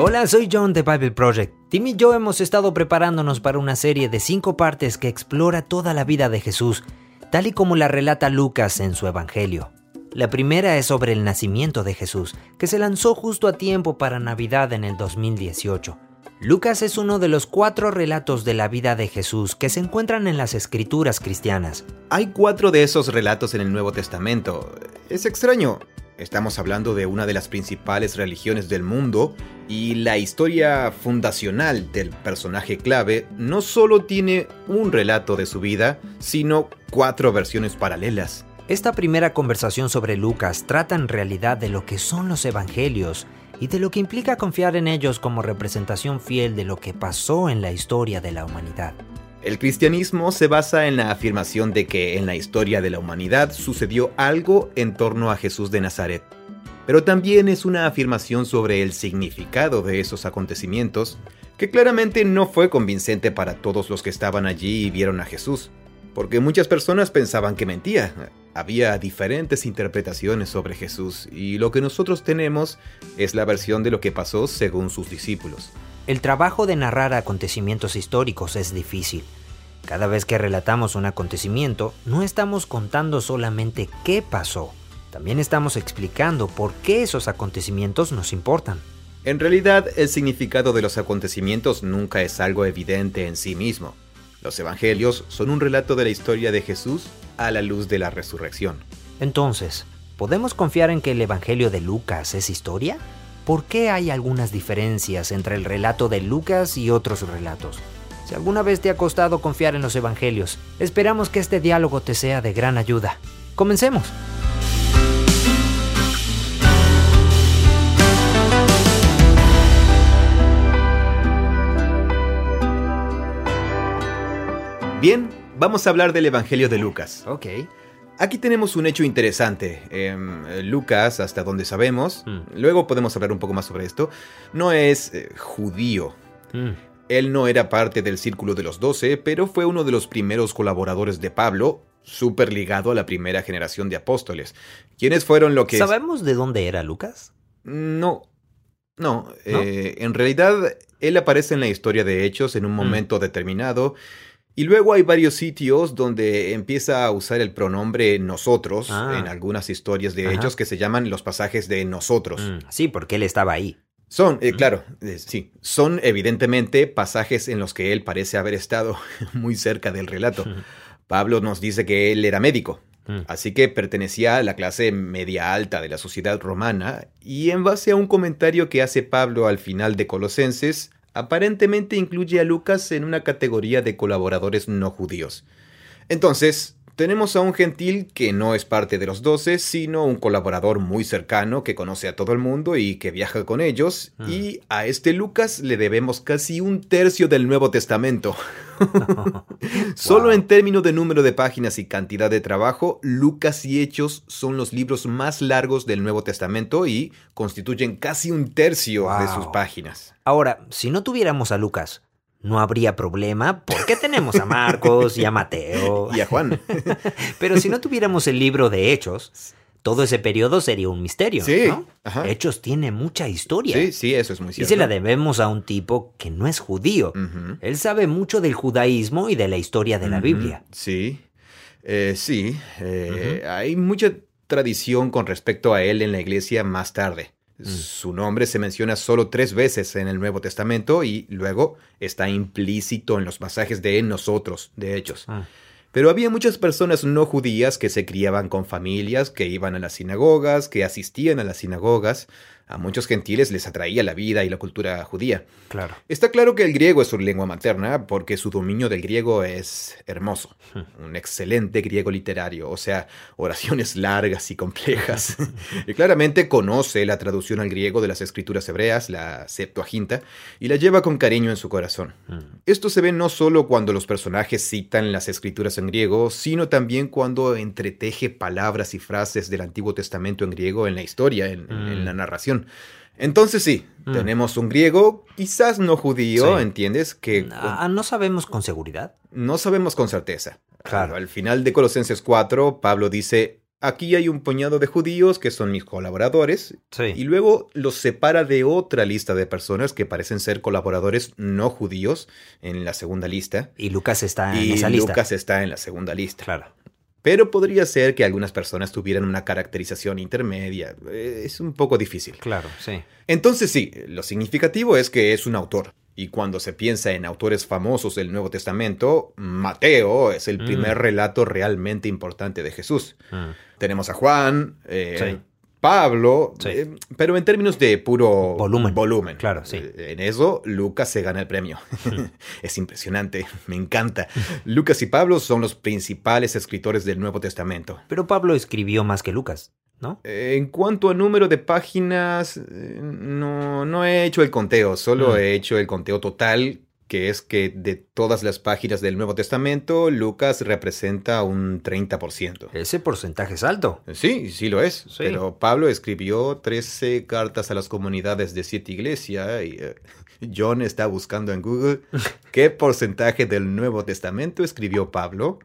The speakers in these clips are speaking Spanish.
Hola, soy John de Bible Project. Tim y yo hemos estado preparándonos para una serie de cinco partes que explora toda la vida de Jesús, tal y como la relata Lucas en su Evangelio. La primera es sobre el nacimiento de Jesús, que se lanzó justo a tiempo para Navidad en el 2018. Lucas es uno de los cuatro relatos de la vida de Jesús que se encuentran en las escrituras cristianas. Hay cuatro de esos relatos en el Nuevo Testamento. Es extraño. Estamos hablando de una de las principales religiones del mundo y la historia fundacional del personaje clave no solo tiene un relato de su vida, sino cuatro versiones paralelas. Esta primera conversación sobre Lucas trata en realidad de lo que son los evangelios y de lo que implica confiar en ellos como representación fiel de lo que pasó en la historia de la humanidad. El cristianismo se basa en la afirmación de que en la historia de la humanidad sucedió algo en torno a Jesús de Nazaret, pero también es una afirmación sobre el significado de esos acontecimientos, que claramente no fue convincente para todos los que estaban allí y vieron a Jesús, porque muchas personas pensaban que mentía. Había diferentes interpretaciones sobre Jesús y lo que nosotros tenemos es la versión de lo que pasó según sus discípulos. El trabajo de narrar acontecimientos históricos es difícil. Cada vez que relatamos un acontecimiento, no estamos contando solamente qué pasó, también estamos explicando por qué esos acontecimientos nos importan. En realidad, el significado de los acontecimientos nunca es algo evidente en sí mismo. Los evangelios son un relato de la historia de Jesús a la luz de la resurrección. Entonces, ¿podemos confiar en que el Evangelio de Lucas es historia? ¿Por qué hay algunas diferencias entre el relato de Lucas y otros relatos? Si alguna vez te ha costado confiar en los Evangelios, esperamos que este diálogo te sea de gran ayuda. Comencemos. Bien, vamos a hablar del Evangelio de Lucas. Ok. Aquí tenemos un hecho interesante. Em, Lucas, hasta donde sabemos, Mm. luego podemos hablar un poco más sobre esto, no es eh, judío. Mm. Él no era parte del círculo de los doce, pero fue uno de los primeros colaboradores de Pablo, súper ligado a la primera generación de apóstoles. ¿Quiénes fueron lo que... ¿Sabemos de dónde era Lucas? No, no. eh, en realidad, él aparece en la historia de Hechos en un momento determinado. Y luego hay varios sitios donde empieza a usar el pronombre nosotros Ah. en algunas historias de Ajá. Hechos que se llaman los pasajes de nosotros. Mm, Sí, porque él estaba ahí. Son, eh, claro, eh, sí, son evidentemente pasajes en los que él parece haber estado muy cerca del relato. Pablo nos dice que él era médico, Mm. así que pertenecía a la clase media alta de la sociedad romana, y en base a un comentario que hace Pablo al final de Colosenses, aparentemente incluye a Lucas en una categoría de colaboradores no judíos. Entonces, tenemos a un gentil que no es parte de los doce, sino un colaborador muy cercano que conoce a todo el mundo y que viaja con ellos, Mm. y a este Lucas le debemos casi un tercio del Nuevo Testamento. Solo en términos de número de páginas y cantidad de trabajo, Lucas y Hechos son los libros más largos del Nuevo Testamento y constituyen casi un tercio de sus páginas. Ahora, si no tuviéramos a Lucas, no habría problema porque tenemos a Marcos y a Mateo. Y a Juan. Pero si no tuviéramos el libro de Hechos, todo ese periodo sería un misterio. Sí, ¿no? Hechos tiene mucha historia. Sí, sí, eso es muy y cierto. se la debemos a un tipo que no es judío. Él sabe mucho del judaísmo y de la historia de la Biblia. Sí, Eh, sí. eh, Hay mucha tradición con respecto a él en la iglesia más tarde. Mm. Su nombre se menciona solo tres veces en el Nuevo Testamento y luego está implícito en los pasajes de nosotros, de hechos. Ah. Pero había muchas personas no judías que se criaban con familias, que iban a las sinagogas, que asistían a las sinagogas. A muchos gentiles les atraía la vida y la cultura judía. Claro. Está claro que el griego es su lengua materna porque su dominio del griego es hermoso. Un excelente griego literario, o sea, oraciones largas y complejas. y claramente conoce la traducción al griego de las escrituras hebreas, la Septuaginta, y la lleva con cariño en su corazón. Mm. Esto se ve no solo cuando los personajes citan las escrituras en griego, sino también cuando entreteje palabras y frases del Antiguo Testamento en griego en la historia, en, en Mm. la narración. Entonces sí, Mm. tenemos un griego, quizás no judío, Sí. ¿entiendes? Que Ah, no sabemos con seguridad. no sabemos con certeza. Claro. Al final de Colosenses 4, Pablo dice, aquí hay un puñado de judíos que son mis colaboradores Sí. y luego los separa de otra lista de personas que parecen ser colaboradores no judíos en la segunda lista. Y Lucas está en esa lista. Lucas está en la segunda lista. Claro. Pero podría ser que algunas personas tuvieran una caracterización intermedia. Eh, Es un poco difícil. Claro, sí. Entonces sí, lo significativo es que es un autor. Y cuando se piensa en autores famosos del Nuevo Testamento, Mateo es el Mm. primer relato realmente importante de Jesús. Mm. Tenemos a Juan, eh, Sí. Pablo, Sí. eh, pero en términos de puro Volumen. volumen. Claro, sí. Eh, En eso, Lucas se gana el premio. es impresionante, me encanta. Lucas y Pablo son los principales escritores del Nuevo Testamento. Pero Pablo escribió más que Lucas, ¿no? Eh, En cuanto a número de páginas, eh, no, no he hecho el conteo, solo Mm. he hecho el conteo total, que es que de todas las páginas del Nuevo Testamento, Lucas representa un 30%. Ese porcentaje es alto. Sí, sí lo es. Sí. Pero Pablo escribió 13 cartas a las comunidades de siete iglesias y eh, John está buscando en Google qué porcentaje del Nuevo Testamento escribió Pablo.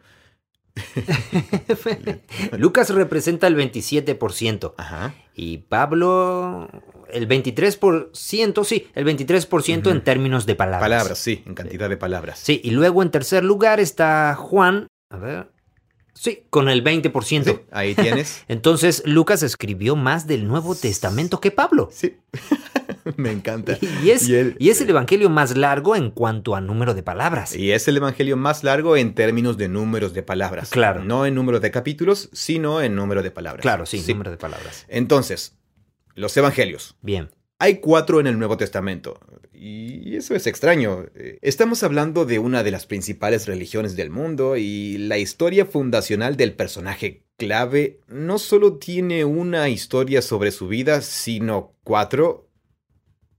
Lucas representa el 27% Ajá. y Pablo el 23%, sí, el 23% en términos de palabras. Palabras, sí, en cantidad de palabras. Sí, y luego en tercer lugar está Juan, a ver, sí, con el 20%. Sí, ahí tienes. Entonces Lucas escribió más del Nuevo Testamento que Pablo. Sí. Me encanta. Y es, Y y es el evangelio más largo en cuanto a número de palabras. Y es el evangelio más largo en términos de números de palabras. Claro. No en número de capítulos, sino en número de palabras. Claro, sí, número de palabras. Entonces, los evangelios. Bien. Hay cuatro en el Nuevo Testamento. Y eso es extraño. Eh, Estamos hablando de una de las principales religiones del mundo y la historia fundacional del personaje clave no solo tiene una historia sobre su vida, sino cuatro.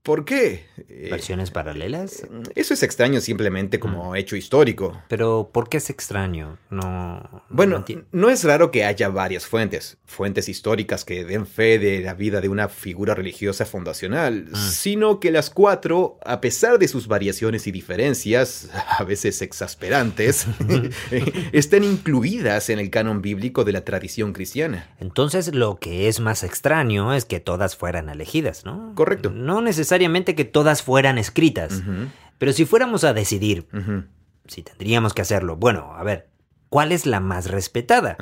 ¿Por qué? Eh, ¿Versiones paralelas? Eso es extraño simplemente como hecho histórico. Pero ¿por qué es extraño? No. no Bueno, no es raro que haya varias fuentes, fuentes históricas que den fe de la vida de una figura religiosa fundacional, Ah. sino que las cuatro, a pesar de sus variaciones y diferencias, a veces exasperantes, están incluidas en el canon bíblico de la tradición cristiana. Entonces lo que es más extraño es que todas fueran elegidas, ¿no? Correcto. No necesariamente que todas fueran escritas, pero si fuéramos a decidir, si tendríamos que hacerlo, bueno, a ver, ¿cuál es la más respetada?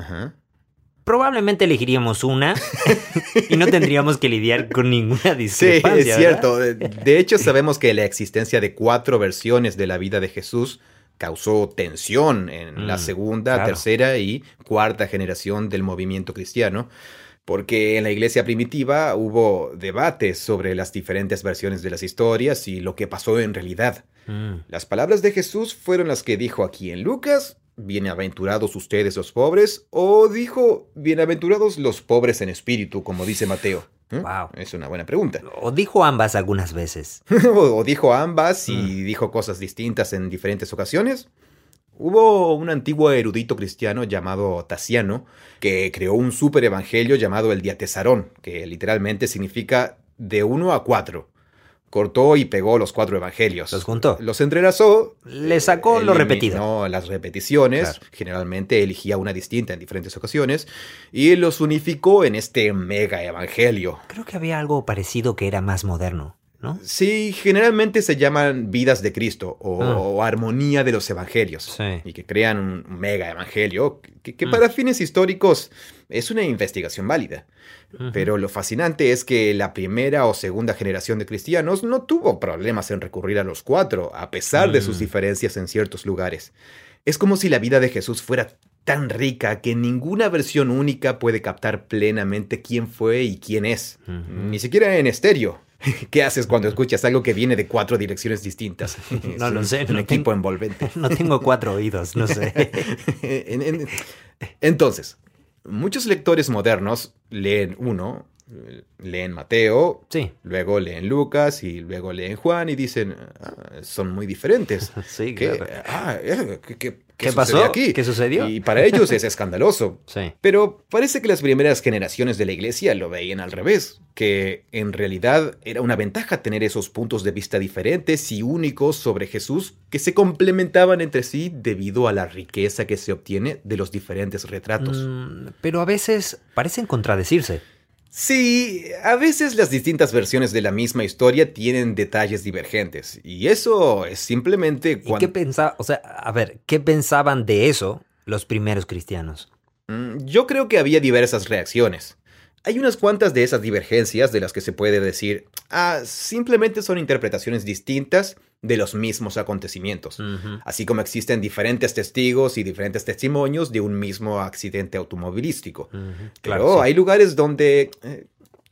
Probablemente elegiríamos una y no tendríamos que lidiar con ninguna Sí, discrepancia. es cierto. De, de hecho, sabemos que la existencia de cuatro versiones de la vida de Jesús causó tensión en la Mm, segunda, claro. tercera y cuarta generación del movimiento cristiano, porque en la iglesia primitiva hubo debates sobre las diferentes versiones de las historias y lo que pasó en realidad. Mm, Las palabras de Jesús fueron las que dijo aquí en Lucas, bienaventurados ustedes los pobres, o dijo, bienaventurados los pobres en espíritu, como dice Mateo. ¿Eh? Wow. Es una buena pregunta. O dijo ambas algunas veces. o o dijo ambas y Mm. dijo cosas distintas en diferentes ocasiones. Hubo un antiguo erudito cristiano llamado Tasiano que creó un super evangelio llamado el Diatesarón, que literalmente significa de uno a cuatro. Cortó y pegó los cuatro evangelios. Los juntó. Los entrelazó. Le sacó lo repetido. No, las repeticiones. Claro. Generalmente elegía una distinta en diferentes ocasiones. Y los unificó en este mega evangelio. Creo que había algo parecido que era más moderno, ¿no? Sí, generalmente se llaman vidas de Cristo o, Ah. o armonía de los evangelios. Sí. Y que crean un mega evangelio que, que Mm. para fines históricos es una investigación válida. Pero lo fascinante es que la primera o segunda generación de cristianos no tuvo problemas en recurrir a los cuatro, a pesar de sus Mm. diferencias en ciertos lugares. Es como si la vida de Jesús fuera tan rica que ninguna versión única puede captar plenamente quién fue y quién es. Ni siquiera en estéreo. ¿Qué haces cuando escuchas algo que viene de cuatro direcciones distintas? No Es lo un- sé, Un no equipo tengo- envolvente. No tengo cuatro oídos, no sé. En- en- Entonces, muchos lectores modernos leen uno leen Mateo, Sí. luego leen Lucas y luego leen Juan y dicen, "Ah, son muy diferentes. Sí, ¿Qué, claro. ah, eh, ¿qué, qué- ¿Qué sucede pasó? aquí? ¿Qué sucedió? Y para ellos es escandaloso. Sí. Pero parece que las primeras generaciones de la iglesia lo veían al revés, que en realidad era una ventaja tener esos puntos de vista diferentes y únicos sobre Jesús que se complementaban entre sí debido a la riqueza que se obtiene de los diferentes retratos. Mm, pero a veces parecen contradecirse. Sí, a veces las distintas versiones de la misma historia tienen detalles divergentes, y eso es simplemente ¿Y cuando... qué pensaba, o sea, a ver, qué pensaban de eso los primeros cristianos? Mm, Yo creo que había diversas reacciones. Hay unas cuantas de esas divergencias de las que se puede decir, ah, simplemente son interpretaciones distintas de los mismos acontecimientos. Así como existen diferentes testigos y diferentes testimonios de un mismo accidente automovilístico. Claro, sí. hay lugares donde... eh,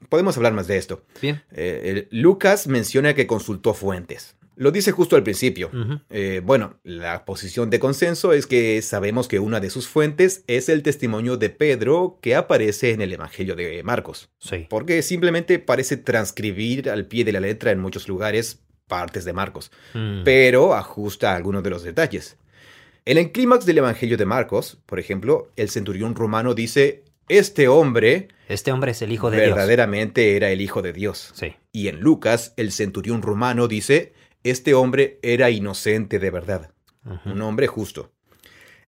podemos hablar más de esto. Bien. Eh, Lucas menciona que consultó fuentes. Lo dice justo al principio. Eh, bueno, la posición de consenso es que sabemos que una de sus fuentes es el testimonio de Pedro que aparece en el Evangelio de Marcos, Sí. porque simplemente parece transcribir al pie de la letra en muchos lugares partes de Marcos, Mm. pero ajusta algunos de los detalles. En el clímax del Evangelio de Marcos, por ejemplo, el centurión romano dice, este hombre Este hombre es el hijo de Dios. verdaderamente era el Hijo de Dios. Sí. Y en Lucas, el centurión romano dice, este hombre era inocente de verdad, un hombre justo.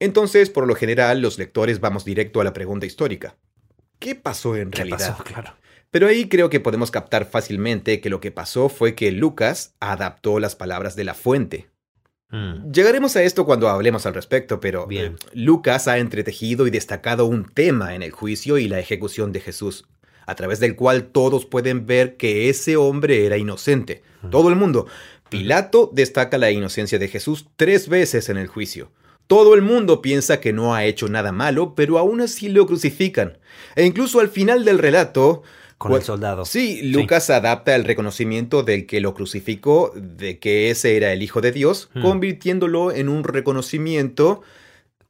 Entonces, por lo general, los lectores vamos directo a la pregunta histórica. ¿Qué pasó en ¿Qué realidad? pasó? Claro. Pero ahí creo que podemos captar fácilmente que lo que pasó fue que Lucas adaptó las palabras de la fuente. Mm. Llegaremos a esto cuando hablemos al respecto, pero Bien. eh, Lucas ha entretejido y destacado un tema en el juicio y la ejecución de Jesús, a través del cual todos pueden ver que ese hombre era inocente. Todo el mundo. Pilato destaca la inocencia de Jesús tres veces en el juicio. Todo el mundo piensa que no ha hecho nada malo, pero aún así lo crucifican. E incluso al final del relato, Con el soldado. Sí, Lucas adapta el reconocimiento del que lo crucificó, de que ese era el Hijo de Dios, Hmm. convirtiéndolo en un reconocimiento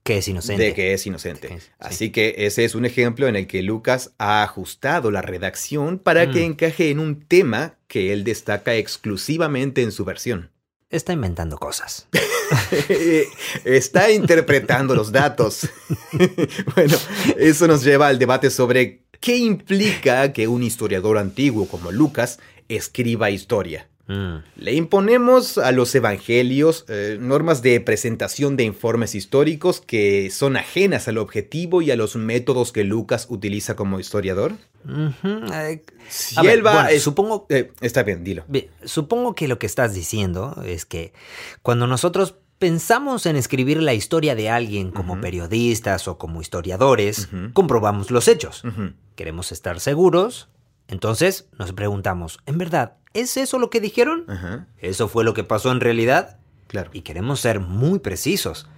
Que es inocente. de que es inocente. Que sí. Así que ese es un ejemplo en el que Lucas ha ajustado la redacción para que Hmm. encaje en un tema que él destaca exclusivamente en su versión. Está inventando cosas. Está interpretando los datos. bueno, eso nos lleva al debate sobre qué implica que un historiador antiguo como Lucas escriba historia. Mm. Le imponemos a los evangelios eh, normas de presentación de informes históricos que son ajenas al objetivo y a los métodos que Lucas utiliza como historiador. Eh, Si ver, él va, bueno, supongo, eh, está bien, dilo. Bien, supongo que lo que estás diciendo es que cuando nosotros pensamos en escribir la historia de alguien como periodistas o como historiadores, comprobamos los hechos. Queremos estar seguros, entonces nos preguntamos, ¿en verdad es eso lo que dijeron? ¿Eso fue lo que pasó en realidad? claro. Y queremos ser muy precisos.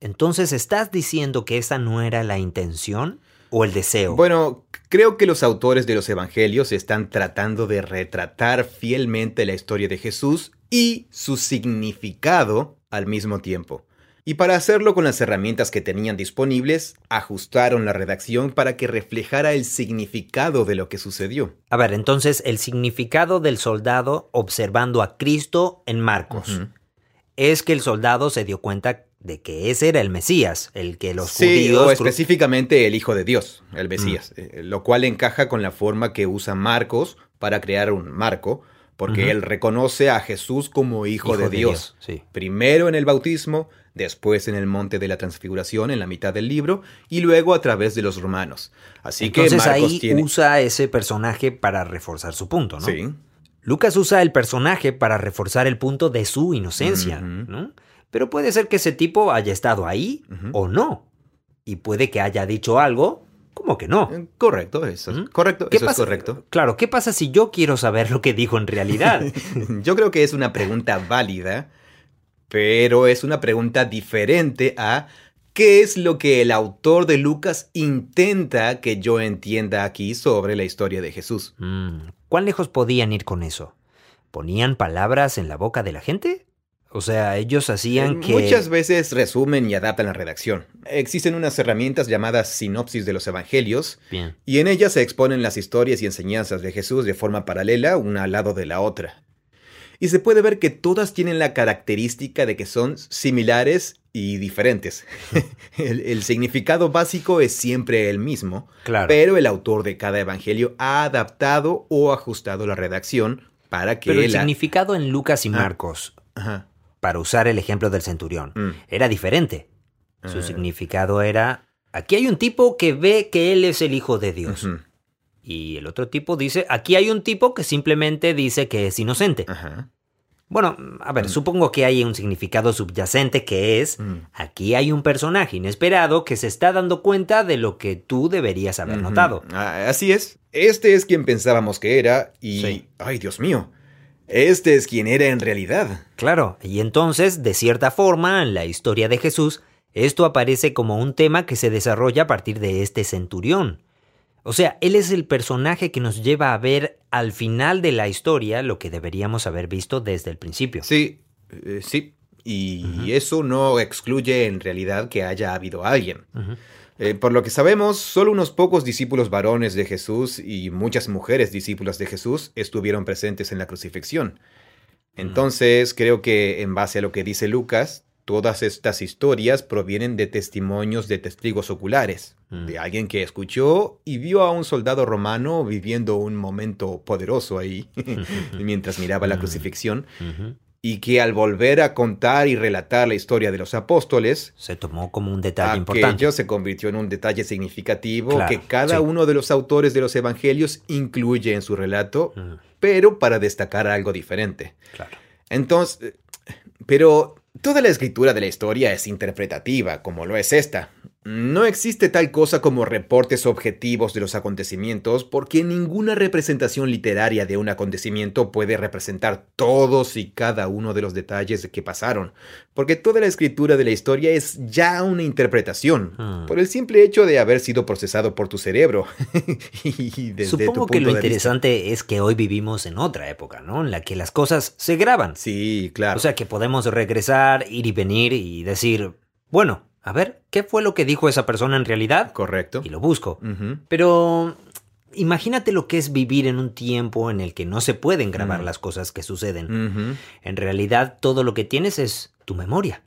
Entonces, ¿estás diciendo que esa no era la intención o el deseo? Bueno, creo que los autores de los evangelios están tratando de retratar fielmente la historia de Jesús y su significado al mismo tiempo. Y para hacerlo con las herramientas que tenían disponibles, ajustaron la redacción para que reflejara el significado de lo que sucedió. A ver, entonces el significado del soldado observando a Cristo en Marcos es que el soldado se dio cuenta de que ese era el Mesías, el que los sí, judíos... o específicamente el Hijo de Dios, el Mm. Mesías, eh, lo cual encaja con la forma que usa Marcos para crear un marco, porque él reconoce a Jesús como Hijo, de, Dios. Sí. Primero en el bautismo, después en el monte de la transfiguración en la mitad del libro y luego a través de los romanos. Así Entonces que Marcos ahí tiene usa ese personaje para reforzar su punto, ¿no? Sí. Lucas usa el personaje para reforzar el punto de su inocencia. ¿no? Pero puede ser que ese tipo haya estado ahí o no. Y puede que haya dicho algo como que no. Eh, Correcto, eso es ¿Mm? correcto, ¿Qué eso es pasa- correcto. Claro, ¿qué pasa si yo quiero saber lo que dijo en realidad? Yo creo que es una pregunta válida, pero es una pregunta diferente a ¿qué es lo que el autor de Lucas intenta que yo entienda aquí sobre la historia de Jesús? Mm, ¿Cuán lejos podían ir con eso? ¿Ponían palabras en la boca de la gente? O sea, ellos hacían Eh, que... Muchas veces resumen y adaptan la redacción. Existen unas herramientas llamadas sinopsis de los evangelios, Bien. y en ellas se exponen las historias y enseñanzas de Jesús de forma paralela, una al lado de la otra. Y se puede ver que todas tienen la característica de que son similares y diferentes. el, el significado básico es siempre el mismo, Claro. pero el autor de cada evangelio ha adaptado o ajustado la redacción para que Pero el la... significado en Lucas y Ah. Marcos, Ajá. Para usar el ejemplo del centurión, Mm. era diferente. Su Ah. significado era, aquí hay un tipo que ve que él es el Hijo de Dios. Y el otro tipo dice, aquí hay un tipo que simplemente dice que es inocente. Bueno, a ver, supongo que hay un significado subyacente que es, Mm. aquí hay un personaje inesperado que se está dando cuenta de lo que tú deberías haber notado. Ah, así es. Este es quien pensábamos que era y... Sí. ¡Ay, Dios mío! Este es quien era en realidad. Claro, y entonces, de cierta forma, en la historia de Jesús, esto aparece como un tema que se desarrolla a partir de este centurión. O sea, él es el personaje que nos lleva a ver al final de la historia lo que deberíamos haber visto desde el principio. Sí, eh, sí. Y eso no excluye en realidad que haya habido alguien. Eh, por lo que sabemos, solo unos pocos discípulos varones de Jesús y muchas mujeres discípulas de Jesús estuvieron presentes en la crucifixión. Entonces, creo que en base a lo que dice Lucas, todas estas historias provienen de testimonios de testigos oculares, Mm. de alguien que escuchó y vio a un soldado romano viviendo un momento poderoso ahí mientras miraba la Mm. crucifixión. Y que al volver a contar y relatar la historia de los apóstoles, Se tomó como un detalle importante. aquello se convirtió en un detalle significativo Claro, que cada sí. uno de los autores de los evangelios incluye en su relato, Mm, pero para destacar algo diferente. claro. Entonces, pero toda la escritura de la historia es interpretativa, como lo es esta. No existe tal cosa como reportes objetivos de los acontecimientos porque ninguna representación literaria de un acontecimiento puede representar todos y cada uno de los detalles que pasaron, porque toda la escritura de la historia es ya una interpretación, Hmm. por el simple hecho de haber sido procesado por tu cerebro. y desde tu Supongo que lo punto de vista- interesante es que hoy vivimos en otra época, ¿no? En la que las cosas se graban. Sí, claro. O sea que podemos regresar, ir y venir y decir, bueno, a ver, ¿qué fue lo que dijo esa persona en realidad? Correcto. Y lo busco. Pero imagínate lo que es vivir en un tiempo en el que no se pueden grabar las cosas que suceden. En realidad todo lo que tienes es tu memoria.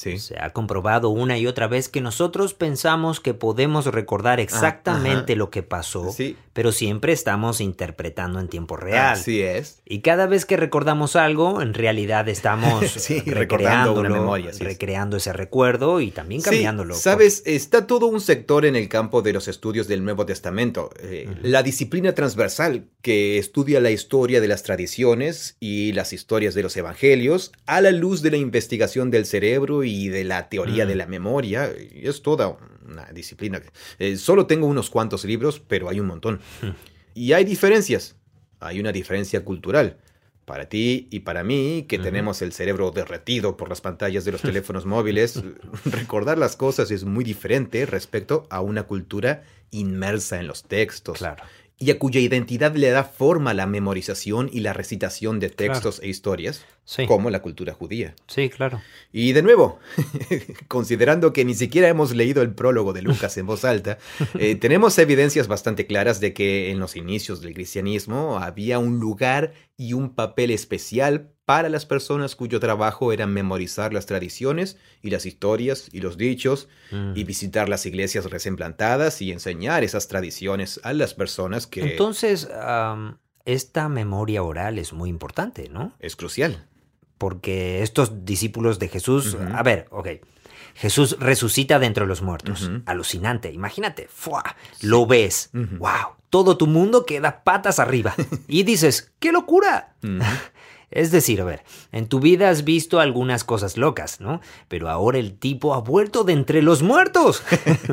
Sí. Se ha comprobado una y otra vez que nosotros pensamos que podemos recordar exactamente ajá. lo que pasó, Sí. pero siempre estamos interpretando en tiempo real. Así es. Y cada vez que recordamos algo, en realidad estamos Sí, recreándolo, memoria, así es. recreando ese recuerdo y también cambiándolo. Sabes, está todo un sector en el campo de los estudios del Nuevo Testamento, eh, Ujú. la disciplina transversal que estudia la historia de las tradiciones y las historias de los evangelios a la luz de la investigación del cerebro y de la teoría Mm. de la memoria. y Es toda una disciplina. Eh, solo tengo unos cuantos libros, pero hay un montón. Mm. Y hay diferencias. Hay una diferencia cultural. Para ti y para mí, que tenemos el cerebro derretido por las pantallas de los teléfonos móviles, recordar las cosas es muy diferente respecto a una cultura inmersa en los textos Claro. Y a cuya identidad le da forma la memorización y la recitación de textos e historias, Sí. como la cultura judía. Sí, claro. Y de nuevo, considerando que ni siquiera hemos leído el prólogo de Lucas en voz alta, eh, tenemos evidencias bastante claras de que en los inicios del cristianismo había un lugar y un papel especial para las personas cuyo trabajo era memorizar las tradiciones y las historias y los dichos Mm. y visitar las iglesias recién plantadas y enseñar esas tradiciones a las personas que Entonces, esta memoria oral es muy importante, ¿no? es crucial. Porque estos discípulos de Jesús, a ver, ok. Jesús resucita de entre los muertos. Alucinante. Imagínate. ¡fua! Lo ves. ¡Wow! Todo tu mundo queda patas arriba. y dices, ¡qué locura! Ujú. Es decir, a ver, en tu vida has visto algunas cosas locas, ¿no? Pero ahora el tipo ha vuelto de entre los muertos.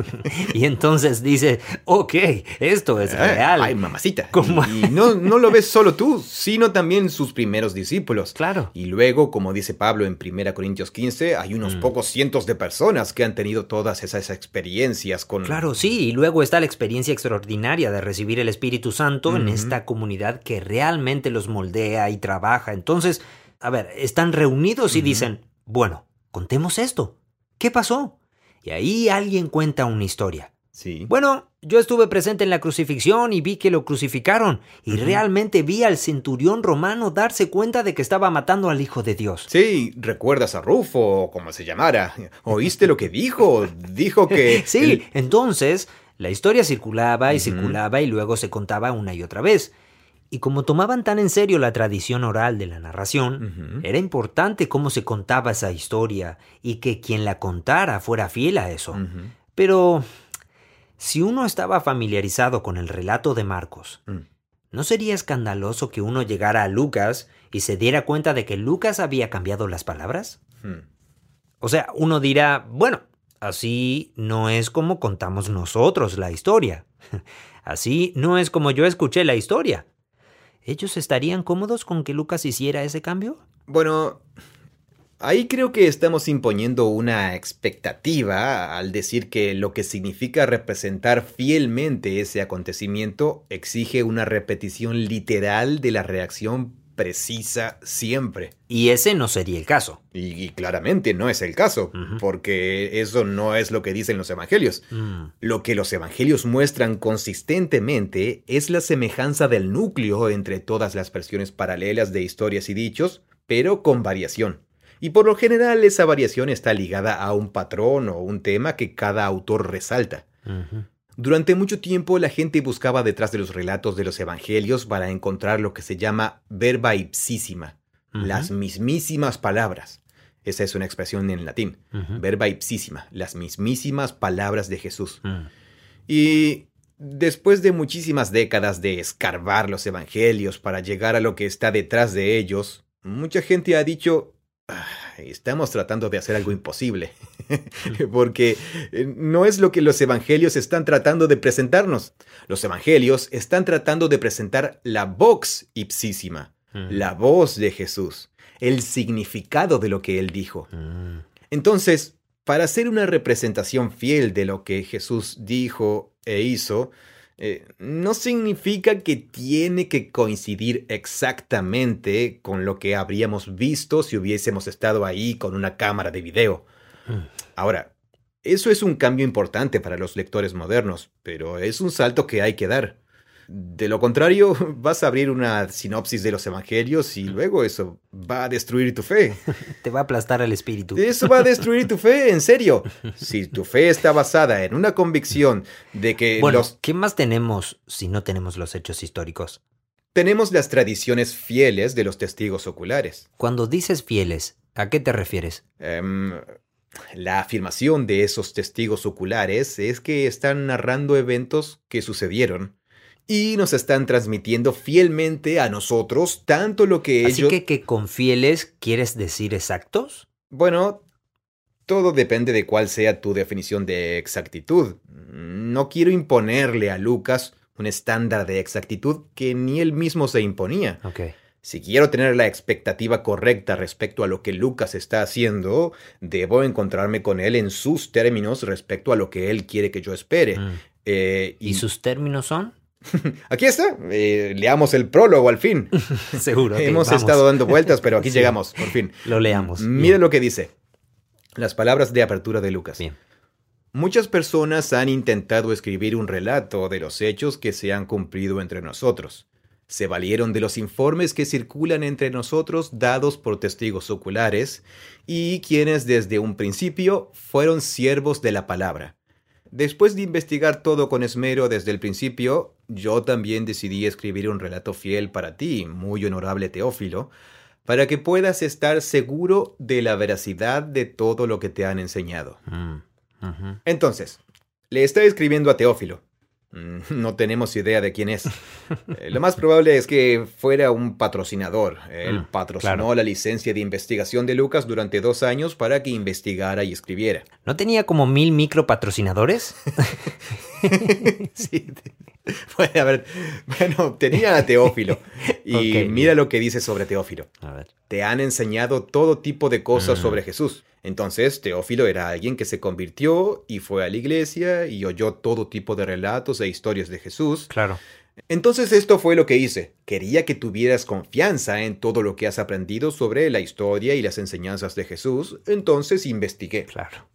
y entonces dice, ok, esto es Ah, real. Ay, mamacita. ¿Cómo? Y no, no lo ves solo tú, sino también sus primeros discípulos. Claro. Y luego, como dice Pablo en 1 Corintios 15, hay unos Mm. pocos cientos de personas que han tenido todas esas experiencias con... Claro, sí, y luego está la experiencia extraordinaria de recibir el Espíritu Santo en esta comunidad que realmente los moldea y trabaja. Entonces, a ver, están reunidos y dicen, bueno, contemos esto. ¿Qué pasó? Y ahí alguien cuenta una historia. Sí. Bueno, yo estuve presente en la crucifixión y vi que lo crucificaron y realmente vi al centurión romano darse cuenta de que estaba matando al Hijo de Dios. Sí, recuerdas a Rufo, o como se llamara. ¿Oíste lo que dijo? Dijo que... Sí, el- entonces la historia circulaba y circulaba y luego se contaba una y otra vez. Y como tomaban tan en serio la tradición oral de la narración, era importante cómo se contaba esa historia y que quien la contara fuera fiel a eso. Pero si uno estaba familiarizado con el relato de Marcos, Mm. ¿no sería escandaloso que uno llegara a Lucas y se diera cuenta de que Lucas había cambiado las palabras? Hmm. O sea, uno dirá, bueno, así no es como contamos nosotros la historia. Así no es como yo escuché la historia. ¿Ellos estarían cómodos con que Lucas hiciera ese cambio? Bueno, ahí creo que estamos imponiendo una expectativa al decir que lo que significa representar fielmente ese acontecimiento exige una repetición literal de la reacción precisa siempre. Y ese no sería el caso. Y, y claramente no es el caso, porque eso no es lo que dicen los evangelios. Mm, Lo que los evangelios muestran consistentemente es la semejanza del núcleo entre todas las versiones paralelas de historias y dichos, pero con variación. Y por lo general esa variación está ligada a un patrón o un tema que cada autor resalta. Durante mucho tiempo la gente buscaba detrás de los relatos de los evangelios para encontrar lo que se llama verba ipsísima, las mismísimas palabras. Esa es una expresión en latín, verba ipsísima, las mismísimas palabras de Jesús. Mm. Y después de muchísimas décadas de escarbar los evangelios para llegar a lo que está detrás de ellos, mucha gente ha dicho, "Ah, estamos tratando de hacer algo imposible, porque eh, no es lo que los evangelios están tratando de presentarnos. Los evangelios están tratando de presentar la vox ipsísima, Mm. la voz de Jesús, el significado de lo que él dijo. Mm. Entonces, para hacer una representación fiel de lo que Jesús dijo e hizo, eh, no significa que tiene que coincidir exactamente con lo que habríamos visto si hubiésemos estado ahí con una cámara de video. Mm. Ahora, eso es un cambio importante para los lectores modernos, pero es un salto que hay que dar. De lo contrario, vas a abrir una sinopsis de los evangelios y luego eso va a destruir tu fe. Te va a aplastar el espíritu. Eso va a destruir tu fe, en serio. Si tu fe está basada en una convicción de que Bueno, los ¿qué más tenemos si no tenemos los hechos históricos? tenemos las tradiciones fieles de los testigos oculares. Cuando dices fieles, ¿a qué te refieres? Em, la afirmación de esos testigos oculares es que están narrando eventos que sucedieron y nos están transmitiendo fielmente a nosotros tanto lo que Así ellos... que que con fieles quieres decir exactos? Bueno, todo depende de cuál sea tu definición de exactitud. No quiero imponerle a Lucas un estándar de exactitud que ni él mismo se imponía. Ok. Si quiero tener la expectativa correcta respecto a lo que Lucas está haciendo, debo encontrarme con él en sus términos respecto a lo que él quiere que yo espere. Mm. Eh, ¿Y sus términos son? Aquí está. Eh, leamos el prólogo al fin. Seguro. Hemos vamos. estado dando vueltas, pero aquí Sí. llegamos, por fin. Lo leamos. Mira Bien. lo que dice. Las palabras de apertura de Lucas. Bien. Muchas personas han intentado escribir un relato de los hechos que se han cumplido entre nosotros. Se valieron de los informes que circulan entre nosotros dados por testigos oculares y quienes desde un principio fueron siervos de la palabra. Después de investigar todo con esmero desde el principio, yo también decidí escribir un relato fiel para ti, muy honorable Teófilo, para que puedas estar seguro de la veracidad de todo lo que te han enseñado. Mm. Entonces, le está escribiendo a Teófilo. Mm, No tenemos idea de quién es. Eh, Lo más probable es que fuera un patrocinador. Él Mm, patrocinó claro. la licencia de investigación de Lucas durante dos años para que investigara y escribiera. ¿No tenía como mil micro patrocinadores? sí, puede haber. Bueno, tenía a Teófilo. Y mira lo que dice sobre Teófilo. A ver. Te han enseñado todo tipo de cosas Mm. sobre Jesús. Entonces, Teófilo era alguien que se convirtió y fue a la iglesia y oyó todo tipo de relatos e historias de Jesús. Claro. Entonces esto fue lo que hice. Quería que tuvieras confianza en todo lo que has aprendido sobre la historia y las enseñanzas de Jesús, entonces investigué. Claro.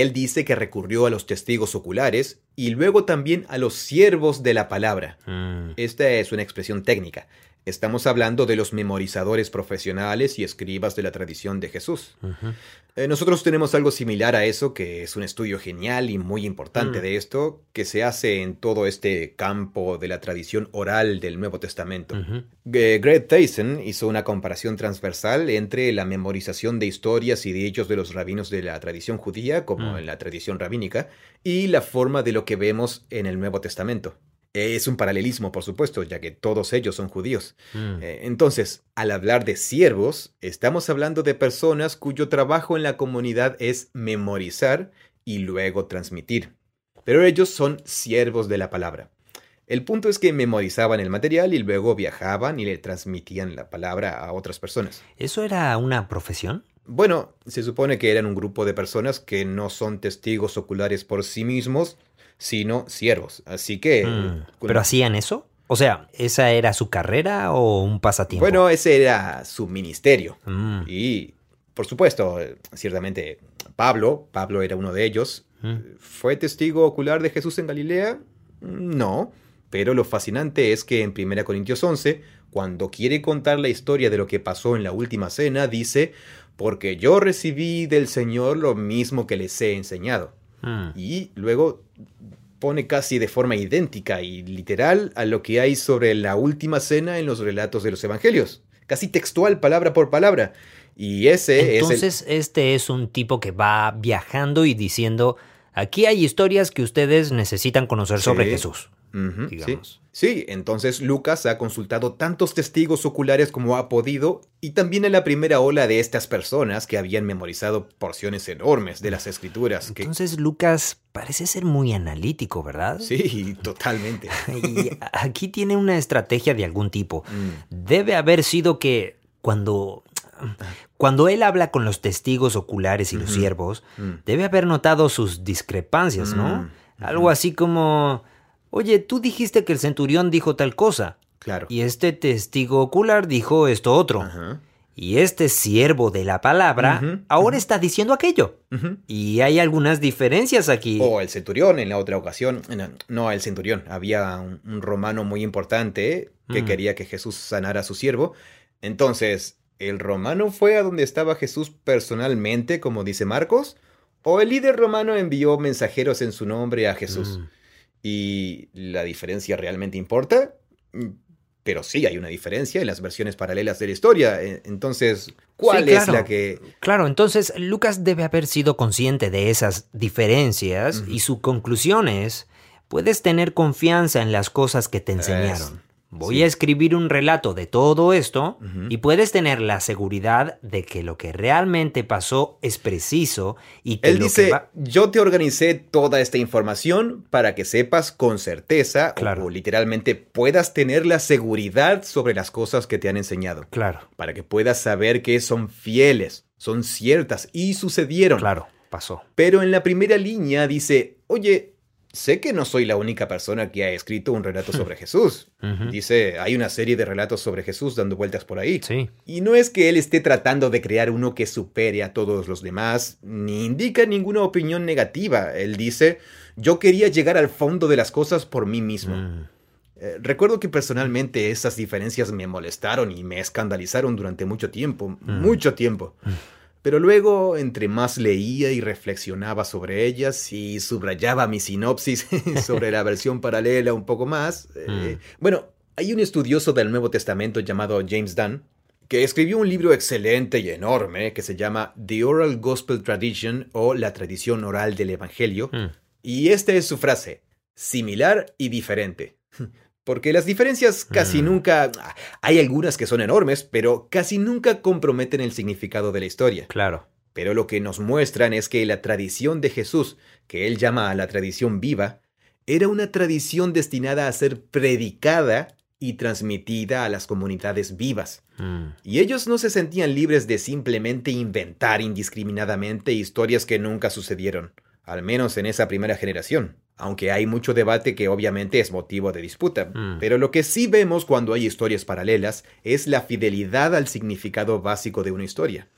Él dice que recurrió a los testigos oculares y luego también a los siervos de la palabra. Mm. Esta es una expresión técnica. Estamos hablando de los memorizadores profesionales y escribas de la tradición de Jesús. Eh, nosotros tenemos algo similar a eso, que es un estudio genial y muy importante Mm. de esto, que se hace en todo este campo de la tradición oral del Nuevo Testamento. Eh, Greg Tyson hizo una comparación transversal entre la memorización de historias y de hechos de los rabinos de la tradición judía, como Mm. en la tradición rabínica, y la forma de lo que vemos en el Nuevo Testamento. Es un paralelismo, por supuesto, ya que todos ellos son judíos. Mm. Eh, Entonces, al hablar de siervos, estamos hablando de personas cuyo trabajo en la comunidad es memorizar y luego transmitir. Pero ellos son siervos de la palabra. El punto es que memorizaban el material y luego viajaban y le transmitían la palabra a otras personas. ¿Eso era una profesión? Bueno, se supone que eran un grupo de personas que no son testigos oculares por sí mismos, sino siervos. Así que... Mm. ¿Pero hacían eso? O sea, ¿esa era su carrera o un pasatiempo? Bueno, ese era su ministerio. Mm. Y, por supuesto, ciertamente, Pablo, Pablo era uno de ellos. Mm. ¿Fue testigo ocular de Jesús en Galilea? No, pero lo fascinante es que en 1 Corintios 11, cuando quiere contar la historia de lo que pasó en la última cena, dice, porque yo recibí del Señor lo mismo que les he enseñado. Mm. Y luego pone casi de forma idéntica y literal a lo que hay sobre la última cena en los relatos de los evangelios. Casi textual, palabra por palabra. Y ese es el... Entonces, este es un tipo que va viajando y diciendo, aquí hay historias que ustedes necesitan conocer sobre. Jesús. Digamos. Sí, entonces Lucas ha consultado tantos testigos oculares como ha podido y también a la primera ola de estas personas que habían memorizado porciones enormes de las escrituras. que- Entonces, Lucas parece ser muy analítico, ¿verdad? Sí, totalmente. Y aquí tiene una estrategia de algún tipo. Mm, Debe haber sido que cuando... Cuando él habla con los testigos oculares y los siervos, mm, debe haber notado sus discrepancias, ¿no? Mm, Algo así como, oye, tú dijiste que el centurión dijo tal cosa, claro. y este testigo ocular dijo esto otro, Ajá, y este siervo de la palabra ahora está diciendo aquello. Y hay algunas diferencias aquí. O el centurión en la otra ocasión. No, no, el centurión. Había un, un romano muy importante que Mm. quería que Jesús sanara a su siervo. Entonces, ¿el romano fue a donde estaba Jesús personalmente, como dice Marcos? ¿O el líder romano envió mensajeros en su nombre a Jesús? ¿Y la diferencia realmente importa? Mm, Pero sí hay una diferencia en las versiones paralelas de la historia. Entonces, ¿cuál Sí, es la que... Claro, entonces Lucas debe haber sido consciente de esas diferencias y su conclusión es, puedes tener confianza en las cosas que te enseñaron. Voy sí. a escribir un relato de todo esto y puedes tener la seguridad de que lo que realmente pasó es preciso y que Él lo dice, que va... yo te organicé toda esta información para que sepas con certeza Claro. o literalmente puedas tener la seguridad sobre las cosas que te han enseñado. Claro, Para que puedas saber que son fieles, son ciertas y sucedieron. claro, pasó. Pero en la primera línea dice, oye, sé que no soy la única persona que ha escrito un relato sobre Jesús. Dice, hay una serie de relatos sobre Jesús dando vueltas por ahí. Sí, Y no es que él esté tratando de crear uno que supere a todos los demás, ni indica ninguna opinión negativa. Él dice, yo quería llegar al fondo de las cosas por mí mismo. Mm. Eh, recuerdo que personalmente esas diferencias me molestaron y me escandalizaron durante mucho tiempo, Mm. mucho tiempo. Pero luego, entre más leía y reflexionaba sobre ellas y subrayaba mi sinopsis sobre la versión paralela un poco más, eh, bueno, hay un estudioso del Nuevo Testamento llamado James Dunn que escribió un libro excelente y enorme que se llama The Oral Gospel Tradition o la tradición oral del Evangelio. Mm. Y esta es su frase, similar y diferente. Porque las diferencias casi Mm. nunca... Hay algunas que son enormes, pero casi nunca comprometen el significado de la historia. Claro. Pero lo que nos muestran es que la tradición de Jesús, que él llama a la tradición viva, era una tradición destinada a ser predicada y transmitida a las comunidades vivas. Mm. Y ellos no se sentían libres de simplemente inventar indiscriminadamente historias que nunca sucedieron, al menos en esa primera generación. Aunque hay mucho debate que obviamente es motivo de disputa. Mm. Pero lo que sí vemos cuando hay historias paralelas es la fidelidad al significado básico de una historia.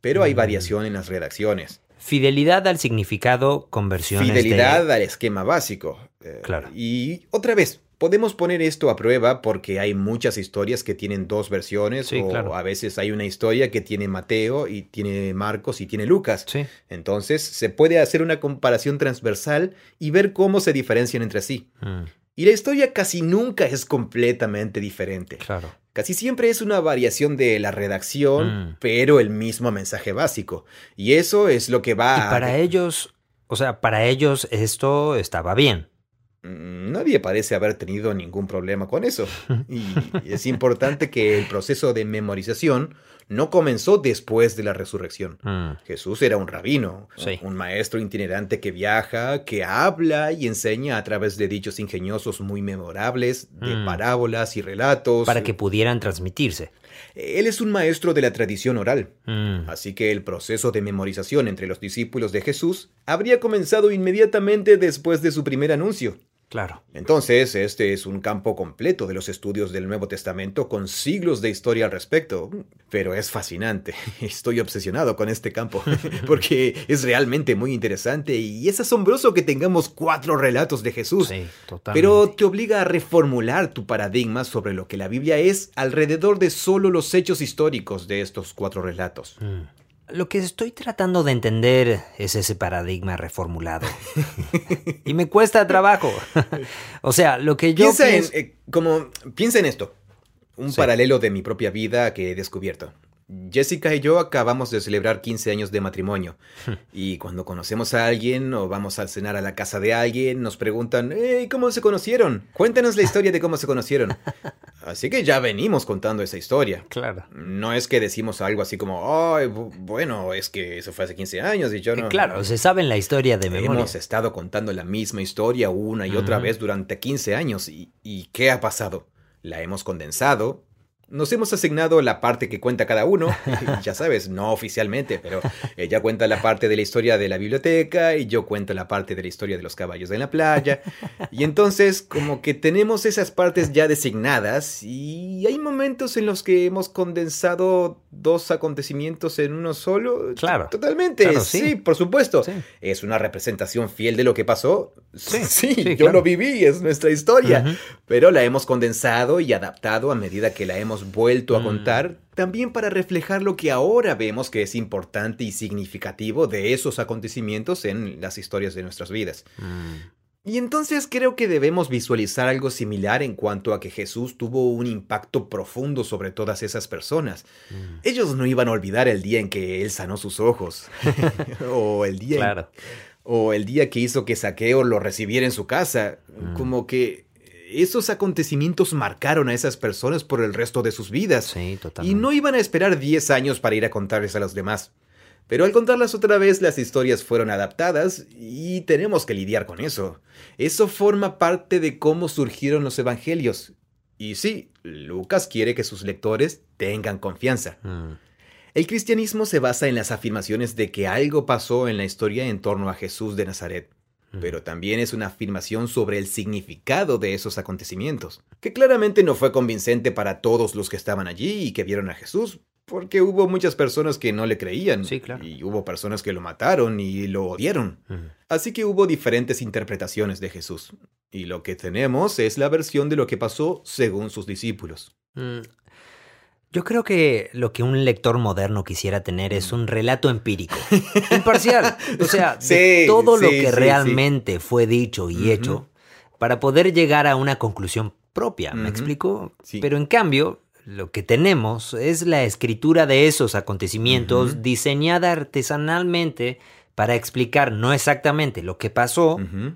Pero hay Mm. variación en las redacciones. Fidelidad al significado, conversiones Fidelidad de... al esquema básico. Eh, Claro. Y otra vez, podemos poner esto a prueba porque hay muchas historias que tienen dos versiones Sí, o claro. a veces hay una historia que tiene Mateo y tiene Marcos y tiene Lucas. Sí, Entonces se puede hacer una comparación transversal y ver cómo se diferencian entre sí. Mm, Y la historia casi nunca es completamente diferente. claro. Casi siempre es una variación de la redacción, Mm. pero el mismo mensaje básico. Y eso es lo que va Y a... para ellos, o sea, para ellos esto estaba bien. Mm, Nadie parece haber tenido ningún problema con eso. Y es importante que el proceso de memorización no comenzó después de la resurrección. Mm, Jesús era un rabino, Sí. un maestro itinerante que viaja, que habla y enseña a través de dichos ingeniosos muy memorables, de Mm. parábolas y relatos. para que pudieran transmitirse. Él es un maestro de la tradición oral. Mm, Así que el proceso de memorización entre los discípulos de Jesús habría comenzado inmediatamente después de su primer anuncio. Claro. Entonces, este es un campo completo de los estudios del Nuevo Testamento con siglos de historia al respecto. Pero es fascinante. Estoy obsesionado con este campo porque es realmente muy interesante y es asombroso que tengamos cuatro relatos de Jesús. Sí, totalmente. Pero te obliga a reformular tu paradigma sobre lo que la Biblia es alrededor de solo los hechos históricos de estos cuatro relatos. Mm. Lo que estoy tratando de entender es ese paradigma reformulado. y me cuesta trabajo. o sea, lo que yo piensa, pienso- en, eh, como, piensa en esto. Un Sí. paralelo de mi propia vida que he descubierto. Jessica y yo acabamos de celebrar 15 años de matrimonio. y cuando conocemos a alguien o vamos a cenar a la casa de alguien, nos preguntan, "Hey, ¿cómo se conocieron? Cuéntanos la historia de cómo se conocieron. Así que ya venimos contando esa historia. Claro. No es que decimos algo así como, "Ay, bu- bueno, es que eso fue hace 15 años y yo no... Eh, Claro, se saben la historia de memoria. Hemos estado contando la misma historia una y otra vez durante 15 años. ¿Y, ¿Y qué ha pasado? La hemos condensado. Nos hemos asignado la parte que cuenta cada uno. ya sabes, no oficialmente, pero ella cuenta la parte de la historia de la biblioteca y yo cuento la parte de la historia de los caballos en la playa. Y entonces, como que tenemos esas partes ya designadas y hay momentos en los que hemos condensado dos acontecimientos en uno solo. Claro. Totalmente. Claro, sí. sí. por supuesto. Sí. ¿Es una representación fiel de lo que pasó? Sí, yo claro. lo viví, es nuestra historia. Pero la hemos condensado y adaptado a medida que la hemos vuelto a Mm. contar, también para reflejar lo que ahora vemos que es importante y significativo de esos acontecimientos en las historias de nuestras vidas. Mm, Y entonces creo que debemos visualizar algo similar en cuanto a que Jesús tuvo un impacto profundo sobre todas esas personas. mm. Ellos no iban a olvidar el día en que Él sanó sus ojos. o el día en o el día que hizo que Saqueo lo recibiera en su casa. Mm. Como que esos acontecimientos marcaron a esas personas por el resto de sus vidas. Sí, Y totalmente. no iban a esperar 10 años para ir a contarles a los demás. Pero al contarlas otra vez, las historias fueron adaptadas y tenemos que lidiar con eso. Eso forma parte de cómo surgieron los evangelios. Y sí, Lucas quiere que sus lectores tengan confianza. Mm, El cristianismo se basa en las afirmaciones de que algo pasó en la historia en torno a Jesús de Nazaret. Pero también es una afirmación sobre el significado de esos acontecimientos, que claramente no fue convincente para todos los que estaban allí y que vieron a Jesús, porque hubo muchas personas que no le creían, Sí, claro. y hubo personas que lo mataron y lo odiaron. Así que hubo diferentes interpretaciones de Jesús, y lo que tenemos es la versión de lo que pasó según sus discípulos. Mm. Yo creo que lo que un lector moderno quisiera tener es un relato empírico, imparcial, o sea, de Sí, todo lo que sí, realmente fue dicho y hecho para poder llegar a una conclusión propia, ¿me Ujú. explico? Sí. Pero en cambio, lo que tenemos es la escritura de esos acontecimientos diseñada artesanalmente para explicar no exactamente lo que pasó, Ujú.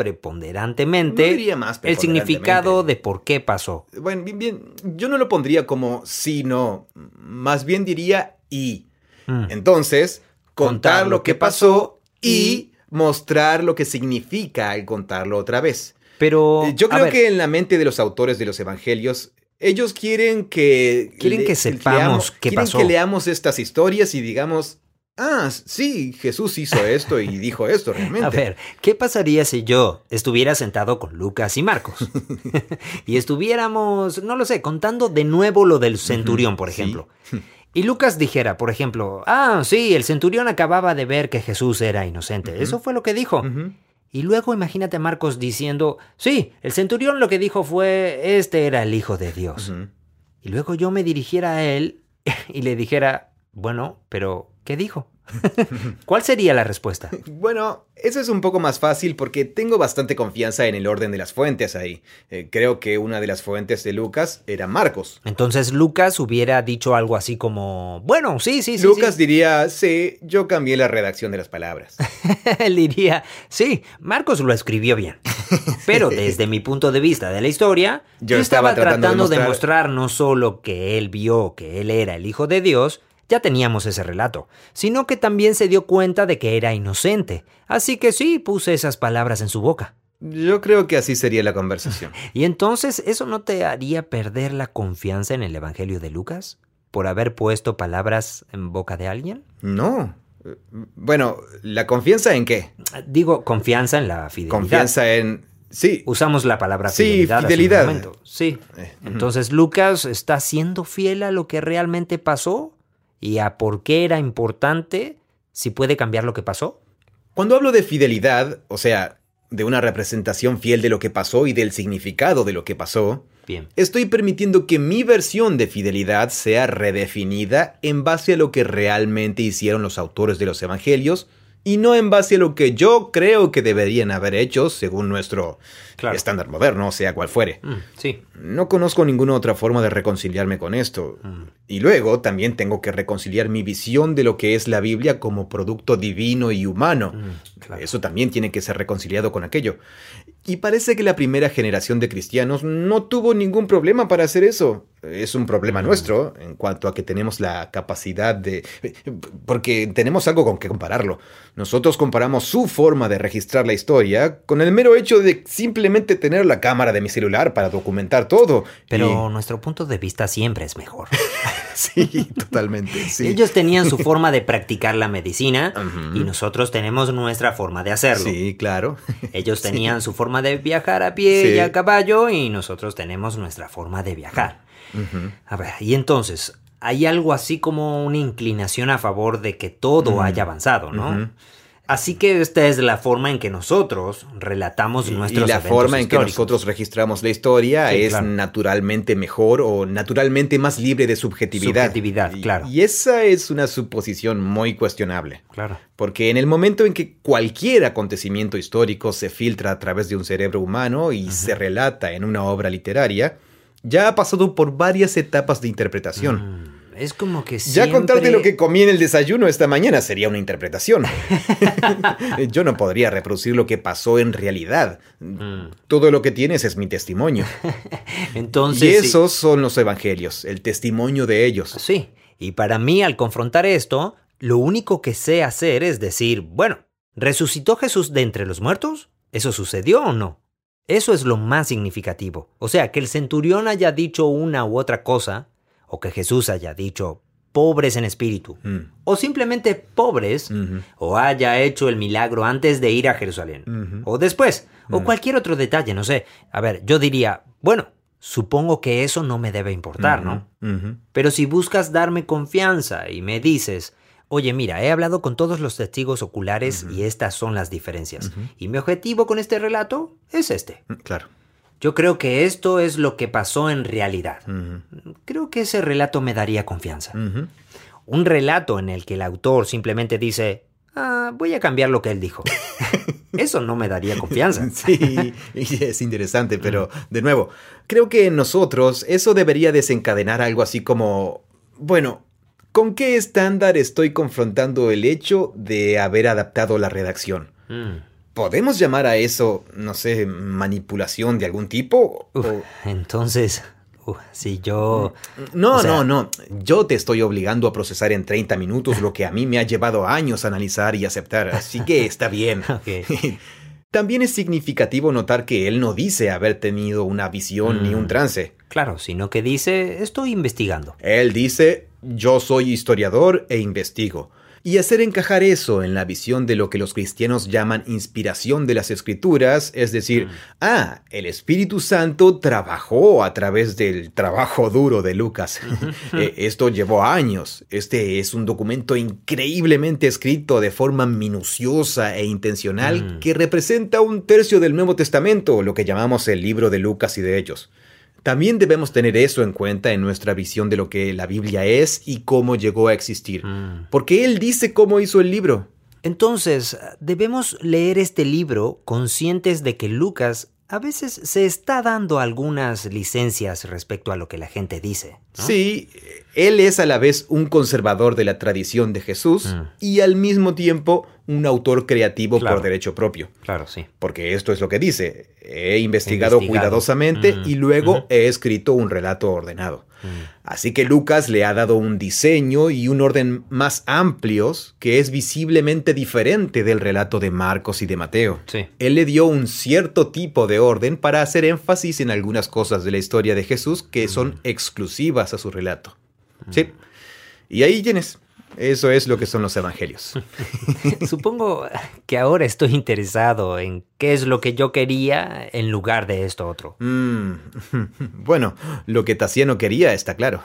No preponderantemente diría más el significado de por qué pasó. Bueno, bien, bien, yo no lo pondría como sí, no, más bien diría y. Mm. Entonces, contar lo que pasó y mostrar lo que significa al contarlo otra vez. Pero Eh, Yo creo ver, que en la mente de los autores de los evangelios, ellos quieren que... Quieren que sepamos qué quieren pasó. que leamos estas historias y digamos, Ah, sí, Jesús hizo esto y dijo esto realmente. A ver, ¿qué pasaría si yo estuviera sentado con Lucas y Marcos? y estuviéramos, no lo sé, contando de nuevo lo del centurión, por ejemplo. Y Lucas dijera, por ejemplo, ah, sí, el centurión acababa de ver que Jesús era inocente. Eso fue lo que dijo. Y luego imagínate a Marcos diciendo, sí, el centurión lo que dijo fue, este era el Hijo de Dios. Y luego yo me dirigiera a él y le dijera, bueno, pero ¿qué dijo? ¿Cuál sería la respuesta? Bueno, eso es un poco más fácil porque tengo bastante confianza en el orden de las fuentes ahí. Eh, creo que una de las fuentes de Lucas era Marcos. Entonces Lucas hubiera dicho algo así como, bueno, sí, sí, sí. Lucas diría, sí, yo cambié la redacción de las palabras. Él diría, sí, Marcos lo escribió bien. Pero desde mi punto de vista de la historia, yo, estaba, tratando, de mostrar no solo que él vio que él era el Hijo de Dios, ya teníamos ese relato, sino que también se dio cuenta de que era inocente, así que sí puse esas palabras en su boca. Yo creo que así sería la conversación. ¿Y entonces eso no te haría perder la confianza en el Evangelio de Lucas? ¿Por haber puesto palabras en boca de alguien? No. Bueno, ¿la confianza en qué? Digo, confianza en la fidelidad. Confianza en... Sí. Usamos la palabra fidelidad. Sí, fidelidad. Sí. Eh, entonces, ¿Lucas está siendo fiel a lo que realmente pasó? Y a por qué era importante si puede cambiar lo que pasó? Cuando hablo de fidelidad, o sea, de una representación fiel de lo que pasó y del significado de lo que pasó, Bien. estoy permitiendo que mi versión de fidelidad sea redefinida en base a lo que realmente hicieron los autores de los evangelios y no en base a lo que yo creo que deberían haber hecho según nuestro estándar moderno, sea cual fuere. Mm, sí. No conozco ninguna otra forma de reconciliarme con esto. Mm. Y luego también tengo que reconciliar mi visión de lo que es la Biblia como producto divino y humano. Mm, Eso también tiene que ser reconciliado con aquello. Y parece que la primera generación de cristianos no tuvo ningún problema para hacer eso. Es un problema nuestro en cuanto a que tenemos la capacidad de... porque tenemos algo con que compararlo. Nosotros comparamos su forma de registrar la historia con el mero hecho de simplemente tener la cámara de mi celular para documentar todo. Pero nuestro punto de vista siempre es mejor. sí, totalmente. Ellos tenían su forma de practicar la medicina y nosotros tenemos nuestra forma de hacerlo. Sí, claro. Ellos tenían su forma de viajar a pie y a caballo y nosotros tenemos nuestra forma de viajar. A ver, y entonces, hay algo así como una inclinación a favor de que todo haya avanzado, ¿no? Así que esta es la forma en que nosotros relatamos nuestros Y la forma en que nosotros registramos la historia es naturalmente mejor o naturalmente más libre de subjetividad. Subjetividad, claro. Y esa es una suposición muy cuestionable. Claro. Porque en el momento en que cualquier acontecimiento histórico se filtra a través de un cerebro humano y se relata en una obra literaria, ya ha pasado por varias etapas de interpretación. Mm. Es como que siempre... Ya contarte lo que comí en el desayuno esta mañana sería una interpretación. Yo no podría reproducir lo que pasó en realidad. Mm. Todo lo que tienes es mi testimonio. Entonces... Y esos son los evangelios, el testimonio de ellos. Sí. Y para mí, al confrontar esto, lo único que sé hacer es decir, bueno, ¿resucitó Jesús de entre los muertos? ¿Eso sucedió o no? Eso es lo más significativo. O sea, que el centurión haya dicho una u otra cosa o que Jesús haya dicho pobres en espíritu, mm. o simplemente pobres, o haya hecho el milagro antes de ir a Jerusalén, o después, o mm. cualquier otro detalle, no sé. A ver, yo diría, bueno, supongo que eso no me debe importar, ¿no? Pero si buscas darme confianza y me dices, oye, mira, he hablado con todos los testigos oculares y estas son las diferencias, y mi objetivo con este relato es este. Mm, claro. Yo creo que esto es lo que pasó en realidad. Creo que ese relato me daría confianza. Un relato en el que el autor simplemente dice, ah, voy a cambiar lo que él dijo. Eso no me daría confianza. Sí, es interesante, pero de nuevo, creo que en nosotros eso debería desencadenar algo así como, bueno, ¿con qué estándar estoy confrontando el hecho de haber adaptado la redacción? Mm. ¿Podemos llamar a eso, no sé, manipulación de algún tipo? Entonces, si yo... No, no, no. Yo te estoy obligando a procesar en 30 minutos lo que a mí me ha llevado años analizar y aceptar, así que está bien. También es significativo notar que él no dice haber tenido una visión ni un mm. trance. Claro, sino que dice, estoy investigando. Él dice, yo soy historiador e investigo y hacer encajar eso en la visión de lo que los cristianos llaman inspiración de las escrituras, es decir, mm. ah, el Espíritu Santo trabajó a través del trabajo duro de Lucas. Eh, esto llevó años. Este es un documento increíblemente escrito de forma minuciosa e intencional mm. que representa un tercio del Nuevo Testamento, lo que llamamos el libro de Lucas y de Hechos. También debemos tener eso en cuenta en nuestra visión de lo que la Biblia es y cómo llegó a existir, mm. porque Él dice cómo hizo el libro. Entonces, debemos leer este libro conscientes de que Lucas a veces se está dando algunas licencias respecto a lo que la gente dice. Sí, él es a la vez un conservador de la tradición de Jesús mm. y al mismo tiempo un autor creativo por derecho propio. Claro, sí. Porque esto es lo que dice. He investigado, cuidadosamente mm. y luego he escrito un relato ordenado. Mm. Así que Lucas le ha dado un diseño y un orden más amplios que es visiblemente diferente del relato de Marcos y de Mateo. Él le dio un cierto tipo de orden para hacer énfasis en algunas cosas de la historia de Jesús que son exclusivas a su relato. Sí. Y ahí tienes. Eso es lo que son los evangelios. Supongo que ahora estoy interesado en qué es lo que yo quería en lugar de esto otro. Mm, bueno, lo que Tasiano quería está claro.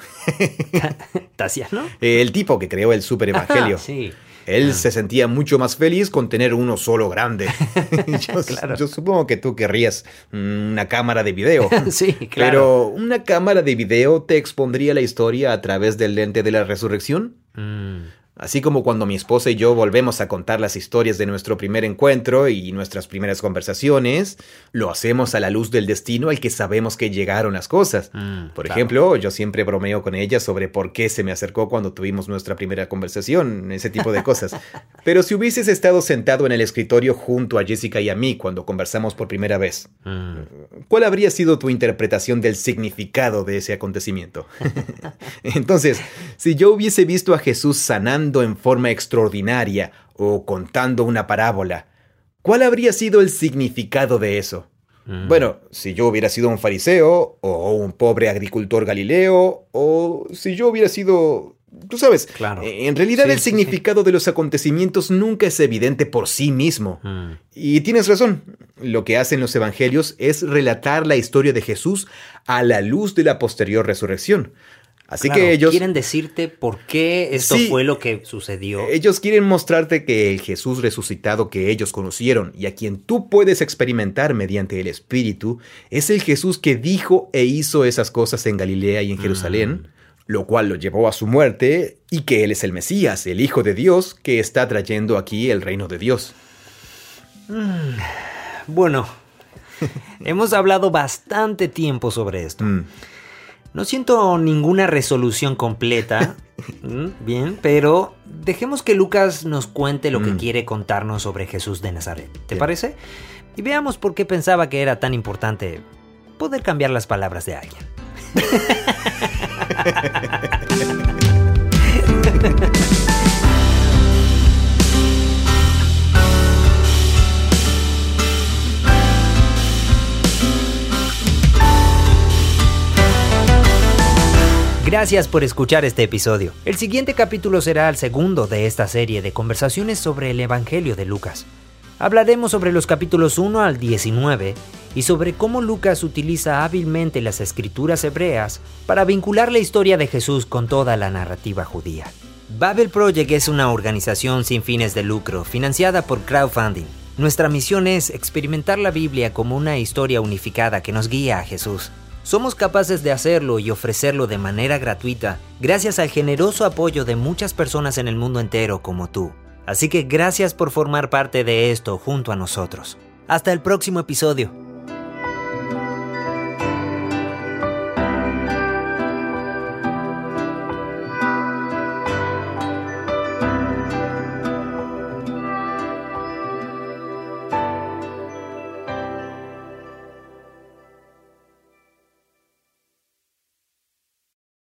¿Tasiano? El tipo que creó el super evangelio. sí. Él ah. se sentía mucho más feliz con tener uno solo grande. yo, supongo que tú querrías una cámara de video. sí, claro. Pero ¿una cámara de video te expondría la historia a través del lente de la resurrección? Mm. Así como cuando mi esposa y yo volvemos a contar las historias de nuestro primer encuentro y nuestras primeras conversaciones, lo hacemos a la luz del destino al que sabemos que llegaron las cosas. Mm, por ejemplo, yo siempre bromeo con ella sobre por qué se me acercó cuando tuvimos nuestra primera conversación, ese tipo de cosas. Pero si hubieses estado sentado en el escritorio junto a Jessica y a mí cuando conversamos por primera vez, mm. ¿cuál habría sido tu interpretación del significado de ese acontecimiento? Entonces, si yo hubiese visto a Jesús sanando, en forma extraordinaria o contando una parábola, ¿cuál habría sido el significado de eso? Mm. Bueno, si yo hubiera sido un fariseo, o un pobre agricultor galileo, o si yo hubiera sido... Tú sabes, claro. Eh, en realidad el significado de los acontecimientos nunca es evidente por sí mismo. Mm. Y tienes razón, lo que hacen los evangelios es relatar la historia de Jesús a la luz de la posterior resurrección. Así que ellos... Quieren decirte por qué esto fue lo que sucedió. Ellos quieren mostrarte que el Jesús resucitado que ellos conocieron y a quien tú puedes experimentar mediante el Espíritu es el Jesús que dijo e hizo esas cosas en Galilea y en Jerusalén, mm. lo cual lo llevó a su muerte y que Él es el Mesías, el Hijo de Dios, que está trayendo aquí el reino de Dios. Mm. Bueno, hemos hablado bastante tiempo sobre esto. Mm. No siento ninguna resolución completa, bien, pero dejemos que Lucas nos cuente lo que mm. quiere contarnos sobre Jesús de Nazaret. ¿Te parece? Y veamos por qué pensaba que era tan importante poder cambiar las palabras de alguien. Gracias por escuchar este episodio. El siguiente capítulo será el segundo de esta serie de conversaciones sobre el Evangelio de Lucas. Hablaremos sobre los capítulos 1 al 19 y sobre cómo Lucas utiliza hábilmente las escrituras hebreas para vincular la historia de Jesús con toda la narrativa judía. Babel Project es una organización sin fines de lucro financiada por crowdfunding. Nuestra misión es experimentar la Biblia como una historia unificada que nos guía a Jesús. Somos capaces de hacerlo y ofrecerlo de manera gratuita gracias al generoso apoyo de muchas personas en el mundo entero como tú. Así que gracias por formar parte de esto junto a nosotros. Hasta el próximo episodio.